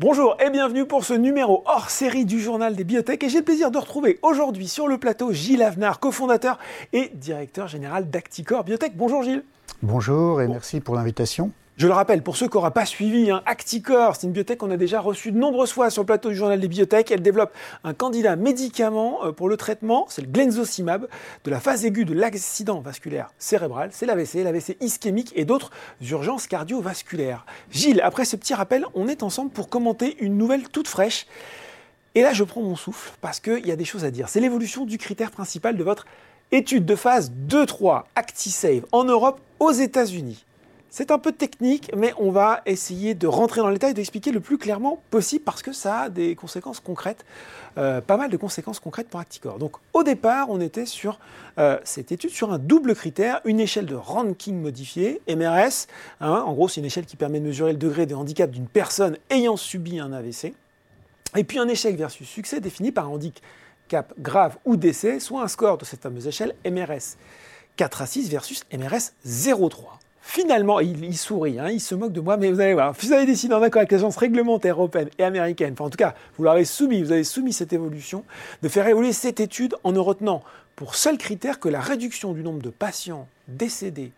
Bonjour et bienvenue pour ce numéro hors série du journal des biotech et j'ai le plaisir de retrouver aujourd'hui sur le plateau Gilles Avenard, cofondateur et directeur général d'Acticor Biotech. Bonjour Gilles. Bonjour et merci pour l'invitation. Je le rappelle, pour ceux qui n'auraient pas suivi, hein, Acticor, c'est une biotech qu'on a déjà reçue de nombreuses fois sur le plateau du journal des biotech. Elle développe un candidat médicament euh, pour le traitement, c'est le glenzocimab, de la phase aiguë de l'accident vasculaire cérébral. C'est l'AVC, l'AVC ischémique et d'autres urgences cardiovasculaires. Gilles, après ce petit rappel, on est ensemble pour commenter une nouvelle toute fraîche. Et là, je prends mon souffle parce qu'il y a des choses à dire. C'est l'évolution du critère principal de votre étude de phase 2-3 ActiSave en Europe aux États-Unis. C'est un peu technique, mais on va essayer de rentrer dans le détail, d'expliquer le plus clairement possible parce que ça a des conséquences concrètes, euh, pas mal de conséquences concrètes pour Acticor. Donc au départ, on était sur euh, cette étude sur un double critère, une échelle de ranking modifiée, MRS. Hein, en gros, c'est une échelle qui permet de mesurer le degré de handicap d'une personne ayant subi un AVC. Et puis un échec versus succès défini par un handicap grave ou décès, soit un score de cette fameuse échelle MRS 4 à 6 versus MRS 0,3. Finalement, il, sourit, hein, il se moque de moi, mais vous allez voir, vous avez décidé en accord avec l'agence réglementaire européenne et américaine, enfin en tout cas, vous l'avez soumis, vous avez soumis cette évolution, de faire évoluer cette étude en ne retenant pour seul critère que la réduction du nombre de patients décédés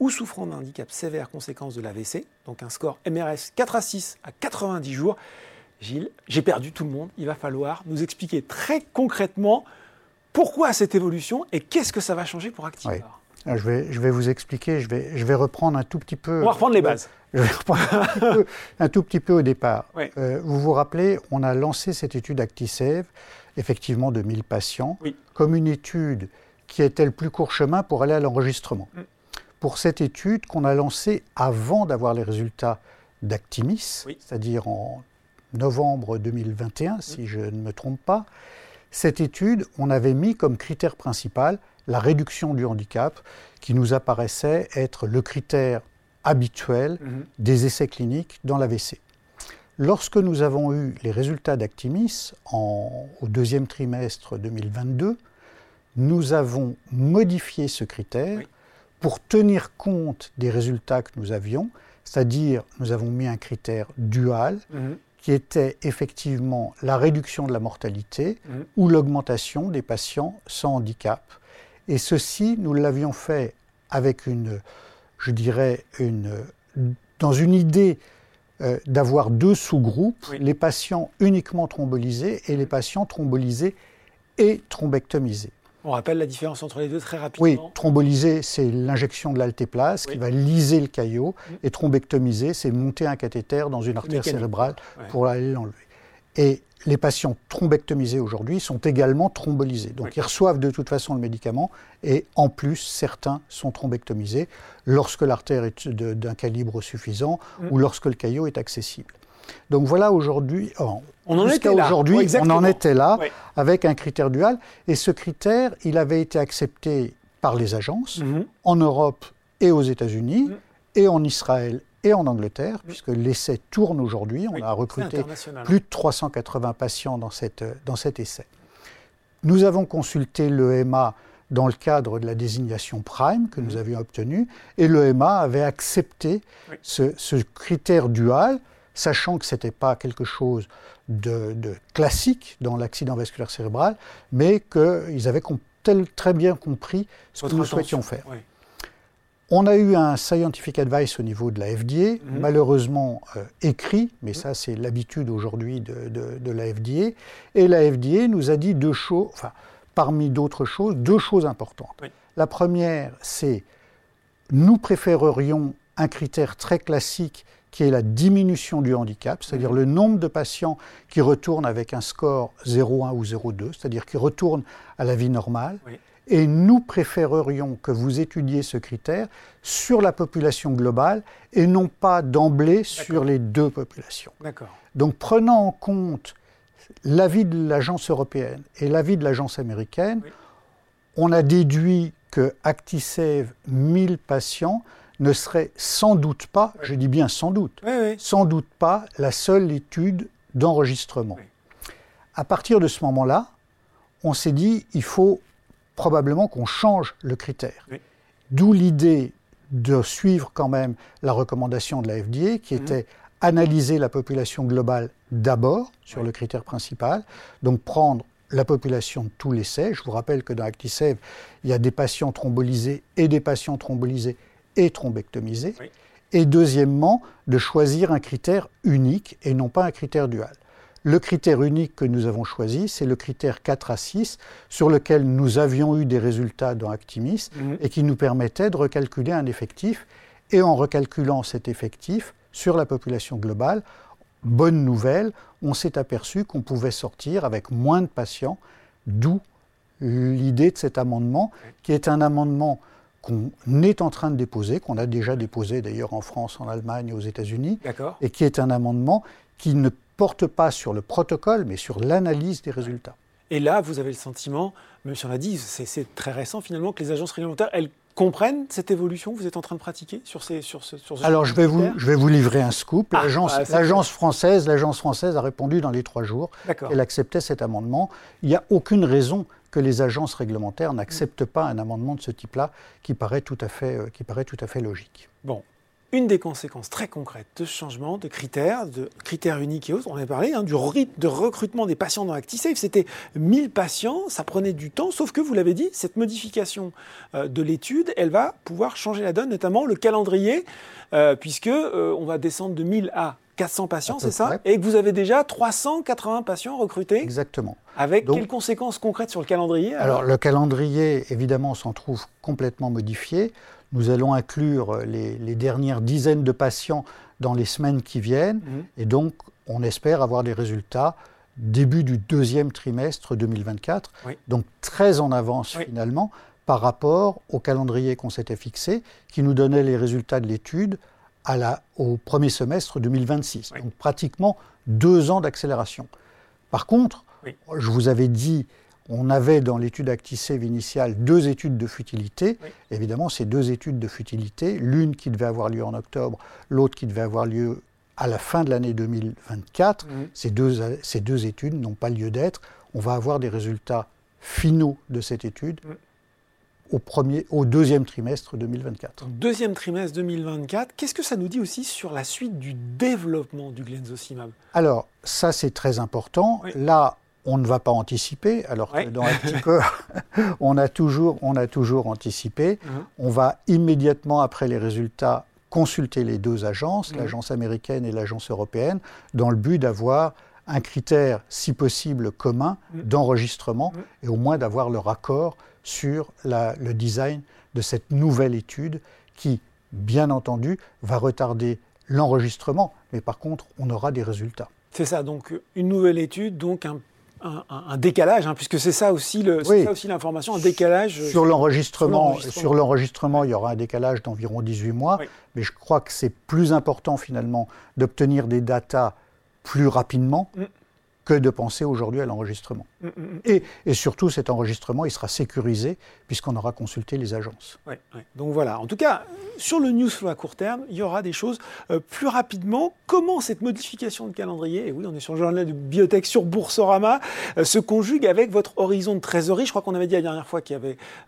ou souffrant d'un handicap sévère conséquence de l'AVC, donc un score MRS 4 à 6 à 90 jours. Gilles, j'ai perdu tout le monde, il va falloir nous expliquer très concrètement pourquoi cette évolution et qu'est-ce que ça va changer pour Activar. Ah, je vais, je vais vous expliquer, je vais, je vais reprendre un tout petit peu. On va reprendre les bases. Je vais reprendre un, tout petit peu au départ. Euh, vous vous rappelez, on a lancé cette étude ActiSave, effectivement de 1000 patients, comme une étude qui était le plus court chemin pour aller à l'enregistrement. Mm. Pour cette étude qu'on a lancée avant d'avoir les résultats d'Actimis, c'est-à-dire en novembre 2021, mm. si je ne me trompe pas, cette étude, on avait mis comme critère principal la réduction du handicap, qui nous apparaissait être le critère habituel mhm. des essais cliniques dans l'AVC. Lorsque nous avons eu les résultats d'Actimis au deuxième trimestre 2022, nous avons modifié ce critère pour tenir compte des résultats que nous avions, c'est-à-dire nous avons mis un critère dual mhm. qui était effectivement la réduction de la mortalité mhm. ou l'augmentation des patients sans handicap. Et ceci, nous l'avions fait avec une, je dirais, une, dans une idée euh, d'avoir deux sous-groupes, les patients uniquement thrombolisés et les patients thrombolisés et thrombectomisés. On rappelle la différence entre les deux très rapidement. Oui, thrombolisé, c'est l'injection de l'altéplase qui va liser le caillot, mm. et thrombectomisé, c'est monter un cathéter dans une artère cérébrale pour aller l'enlever. Et les patients thrombectomisés aujourd'hui sont également thrombolisés. Donc ils reçoivent de toute façon le médicament et en plus certains sont thrombectomisés lorsque l'artère est d'un calibre suffisant mm. ou lorsque le caillot est accessible. Donc voilà aujourd'hui, oh, on en était aujourd'hui, on en était là avec un critère dual et ce critère, il avait été accepté par les agences mm-hmm. en Europe et aux États-Unis mm. et en Israël et en Angleterre, puisque l'essai tourne aujourd'hui. On a recruté plus de 380 patients dans, cette, dans cet essai. Nous avons consulté l'EMA dans le cadre de la désignation Prime que nous mhm. avions obtenue, et l'EMA avait accepté ce, ce, critère dual, sachant que ce n'était pas quelque chose de, de classique dans l'accident vasculaire cérébral, mais qu'ils avaient très bien compris ce que nous souhaitions faire. On a eu un scientific advice au niveau de la FDA, mhm. malheureusement euh, écrit, mais mhm. ça c'est l'habitude aujourd'hui de, la FDA. Et la FDA nous a dit deux choses, enfin, parmi d'autres choses, deux choses importantes. La première, c'est nous préférerions un critère très classique qui est la diminution du handicap, c'est-à-dire mhm. le nombre de patients qui retournent avec un score 0,1 ou 0,2, c'est-à-dire qui retournent à la vie normale. Et nous préférerions que vous étudiez ce critère sur la population globale et non pas d'emblée sur les deux populations. Donc prenant en compte l'avis de l'agence européenne et l'avis de l'agence américaine, on a déduit que Actisave 1000 patients ne serait sans doute pas, je dis bien sans doute, sans doute pas la seule étude d'enregistrement. À partir de ce moment-là, on s'est dit il faut probablement qu'on change le critère. D'où l'idée de suivre quand même la recommandation de la FDA qui mhm. était analyser la population globale d'abord sur le critère principal, donc prendre la population de tous les l'essai. Je vous rappelle que dans ActiSave, il y a des patients thrombolisés et des patients thrombolisés et thrombectomisés. Et deuxièmement, de choisir un critère unique et non pas un critère dual. Le critère unique que nous avons choisi, c'est le critère 4 à 6, sur lequel nous avions eu des résultats dans Actimis mhm. et qui nous permettait de recalculer un effectif. Et en recalculant cet effectif sur la population globale, bonne nouvelle, on s'est aperçu qu'on pouvait sortir avec moins de patients, d'où l'idée de cet amendement, qui est un amendement qu'on est en train de déposer, qu'on a déjà déposé d'ailleurs en France, en Allemagne, aux États-Unis, et qui est un amendement qui ne porte pas sur le protocole, mais sur l'analyse des résultats. Et là, vous avez le sentiment, même si on l'a dit, c'est très récent finalement, que les agences réglementaires, elles comprennent cette évolution que vous êtes en train de pratiquer sur ces sur ce, sur Alors je vais vous je vais vous livrer un scoop. Ah, l'agence française l'agence française a répondu dans les trois jours. Elle acceptait cet amendement. Il n'y a aucune raison que les agences réglementaires n'acceptent pas un amendement de ce type-là qui paraît tout à fait euh, qui paraît tout à fait logique. Bon, une des conséquences très concrètes de ce changement de critères, de critères uniques et autres, on a parlé hein, du rythme de recrutement des patients dans ActiSafe, c'était 1000 patients, ça prenait du temps, sauf que vous l'avez dit, cette modification euh, de l'étude, elle va pouvoir changer la donne, notamment le calendrier, euh, puisque euh, on va descendre de 1000 à 400 patients, c'est ça Et que vous avez déjà 380 patients recrutés Exactement. Avec quelles conséquences concrètes sur le calendrier alors, le calendrier, évidemment, s'en trouve complètement modifié. Nous allons inclure les, dernières dizaines de patients dans les semaines qui viennent. Mhm. Et donc, on espère avoir des résultats début du deuxième trimestre 2024. Donc, très en avance finalement par rapport au calendrier qu'on s'était fixé, qui nous donnait les résultats de l'étude au premier semestre 2026. Donc, pratiquement deux ans d'accélération. Par contre, je vous avais dit on avait dans l'étude ActiSave initiale deux études de futilité. Évidemment, ces deux études de futilité, l'une qui devait avoir lieu en octobre, l'autre qui devait avoir lieu à la fin de l'année 2024, mmh. ces, deux, ces deux études n'ont pas lieu d'être. On va avoir des résultats finaux de cette étude mmh. au, premier, au deuxième trimestre 2024. Deuxième trimestre 2024, qu'est-ce que ça nous dit aussi sur la suite du développement du glenzocimab Alors, ça c'est très important. Là, on ne va pas anticiper, alors que dans Acticor, on, a toujours, on a toujours anticipé. Mhm. On va immédiatement après les résultats consulter les deux agences, mhm. l'agence américaine et l'agence européenne, dans le but d'avoir un critère, si possible, commun mhm. d'enregistrement et au moins d'avoir leur accord sur le design de cette nouvelle étude qui, bien entendu, va retarder l'enregistrement, mais par contre, on aura des résultats. C'est ça, donc une nouvelle étude, donc un un, décalage, hein, puisque c'est ça aussi l'information, un décalage. Sur l'enregistrement, sur l'enregistrement, il y aura un décalage d'environ 18 mois, mais je crois que c'est plus important finalement d'obtenir des datas plus rapidement. Mm que de penser aujourd'hui à l'enregistrement. Mm, mm, mm. Et, et, surtout, cet enregistrement, il sera sécurisé puisqu'on aura consulté les agences. Donc voilà, en tout cas, sur le newsflow à court terme, il y aura des choses euh, plus rapidement. Comment cette modification de calendrier, et oui, on est sur le journal de biotech sur Boursorama, euh, se conjugue avec votre horizon de trésorerie? Je crois qu'on avait dit la dernière fois qu'il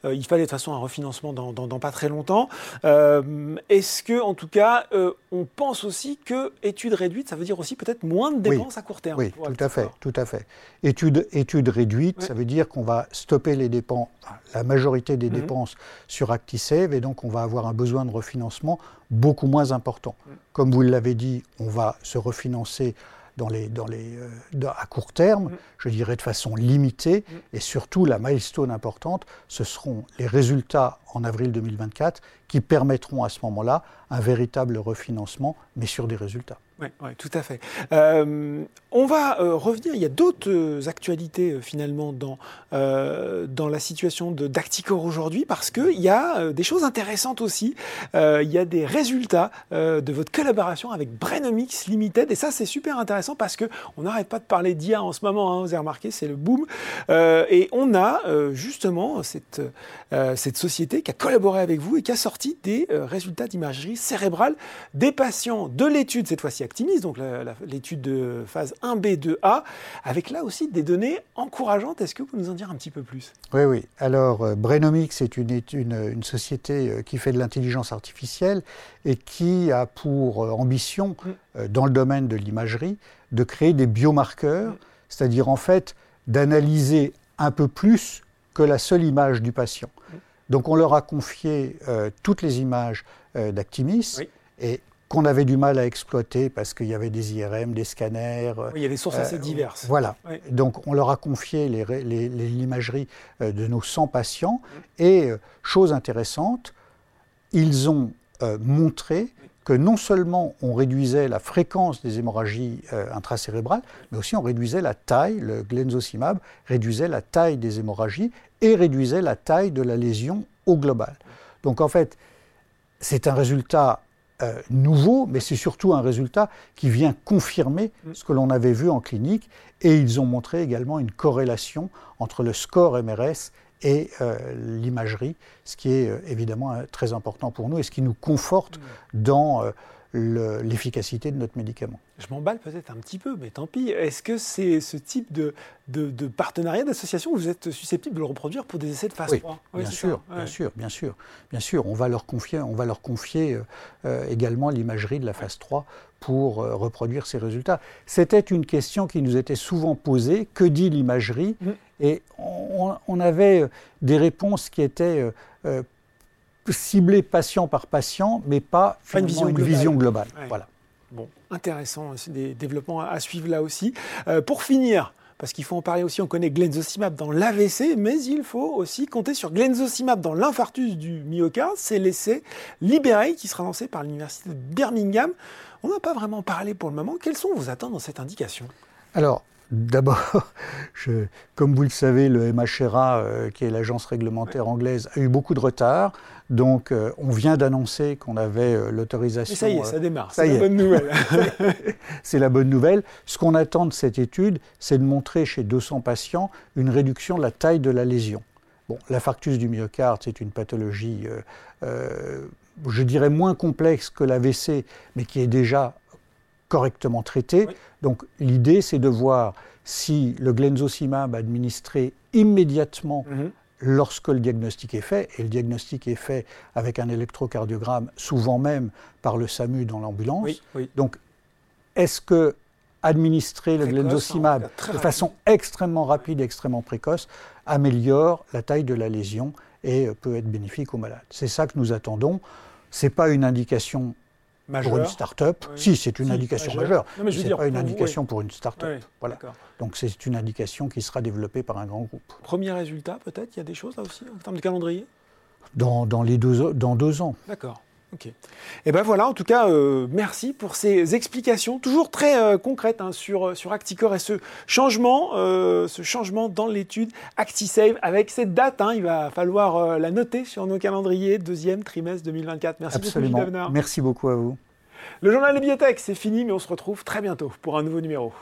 euh, il fallait de toute façon un refinancement dans, dans, pas très longtemps. Est-ce que, en tout cas, on pense aussi que études réduites, ça veut dire aussi peut-être moins de dépenses à court terme? Oui, tout à fait tout à fait. Étude, étude réduite, ça veut dire qu'on va stopper les dépenses, la majorité des mhm. dépenses sur ActiSave, et donc on va avoir un besoin de refinancement beaucoup moins important. Comme vous l'avez dit, on va se refinancer dans les, dans les, euh, à court terme, je dirais de façon limitée, et surtout la milestone importante, ce seront les résultats en avril 2024 qui permettront à ce moment-là un véritable refinancement, mais sur des résultats. Oui, ouais, tout à fait. Euh, on va euh, revenir, il y a d'autres euh, actualités finalement dans, dans la situation d'Acticor aujourd'hui parce qu'il y a des choses intéressantes aussi. il y a des résultats de votre collaboration avec Brenomix Limited et ça c'est super intéressant parce qu'on n'arrête pas de parler d'IA en ce moment, hein, vous avez remarqué, c'est le boom. et on a justement cette, cette société qui a collaboré avec vous et qui a sorti des résultats d'imagerie cérébrale des patients de l'étude cette fois-ci donc l'étude de phase 1B, 2A, avec là aussi des données encourageantes. Est-ce que vous pouvez nous en dire un petit peu plus? Oui, oui. Alors, euh, Brainomics est une, une, société euh, qui fait de l'intelligence artificielle et qui a pour euh, ambition dans le domaine de l'imagerie, de créer des biomarqueurs, c'est-à-dire en fait d'analyser un peu plus que la seule image du patient. Donc on leur a confié toutes les images d'Actimis et qu'on avait du mal à exploiter parce qu'il y avait des IRM, des scanners. Oui, il y a des sources assez diverses. Voilà. Donc on leur a confié l'imagerie de nos 100 patients et, chose intéressante, ils ont montré que non seulement on réduisait la fréquence des hémorragies euh, intracérébrales, mais aussi on réduisait la taille, le glenzocimab réduisait la taille des hémorragies et réduisait la taille de la lésion au global. Donc en fait, c'est un résultat euh, nouveau, mais c'est surtout un résultat qui vient confirmer ce que l'on avait vu en clinique. Et ils ont montré également une corrélation entre le score MRS et euh, l'imagerie, ce qui est euh, évidemment très important pour nous et ce qui nous conforte dans l'efficacité de notre médicament. Je m'emballe peut-être un petit peu, mais tant pis. Est-ce que c'est ce type de, de, partenariat, d'association, vous êtes susceptible de le reproduire pour des essais de phase 3 oui, bien sûr, bien sûr, bien sûr, bien sûr. On va leur confier, on va leur confier également l'imagerie de la phase 3 pour reproduire ces résultats. C'était une question qui nous était souvent posée. Que dit l'imagerie? Mm. Et on, avait euh, des réponses qui étaient euh, euh, ciblées patient par patient, mais pas, une vision globale. Voilà. Bon, intéressant, c'est des développements à suivre là aussi. pour finir, parce qu'il faut en parler aussi, on connaît glenzocimab dans l'AVC, mais il faut aussi compter sur glenzocimab dans l'infarctus du myocarde. C'est l'essai Libéré qui sera lancé par l'université de Birmingham. On n'a pas vraiment parlé pour le moment. Quelles sont vos attentes dans cette indication? Alors, D'abord, comme vous le savez, le MHRA, euh, qui est l'agence réglementaire anglaise, a eu beaucoup de retard. Donc, euh, on vient d'annoncer qu'on avait euh, l'autorisation. ça y est, ça démarre. C'est la bonne nouvelle. c'est la bonne nouvelle. Ce qu'on attend de cette étude, c'est de montrer chez 200 patients une réduction de la taille de la lésion. Bon, l'infarctus du myocarde, c'est une pathologie, je dirais, moins complexe que l'AVC, mais qui est déjà correctement traité. Donc l'idée, c'est de voir si le glenzocimab administré immédiatement mhm. lorsque le diagnostic est fait, et le diagnostic est fait avec un électrocardiogramme, souvent même par le SAMU dans l'ambulance. Donc est-ce que administrer le hein, de façon extrêmement rapide, extrêmement précoce, améliore la taille de la lésion et peut être bénéfique aux malades. C'est ça que nous attendons. Ce n'est pas une indication pour une start-up. Si, c'est une indication majeure. mais ce n'est pas une indication pour une start-up. voilà. Donc c'est une indication qui sera développée par un grand groupe. Premier résultat, peut-être Il y a des choses là aussi, en termes de calendrier? Dans, dans, les deux, dans deux ans. D'accord. Ok. Et eh ben voilà, en tout cas, euh, merci pour ces explications toujours très euh, concrètes hein, sur, sur Acticor et ce changement, euh, ce changement dans l'étude ActiSave avec cette date. Hein, il va falloir la noter sur nos calendriers, deuxième trimestre 2024. Merci Absolument. beaucoup, Merci beaucoup à vous. Le journal des bibliothèques, c'est fini, mais on se retrouve très bientôt pour un nouveau numéro.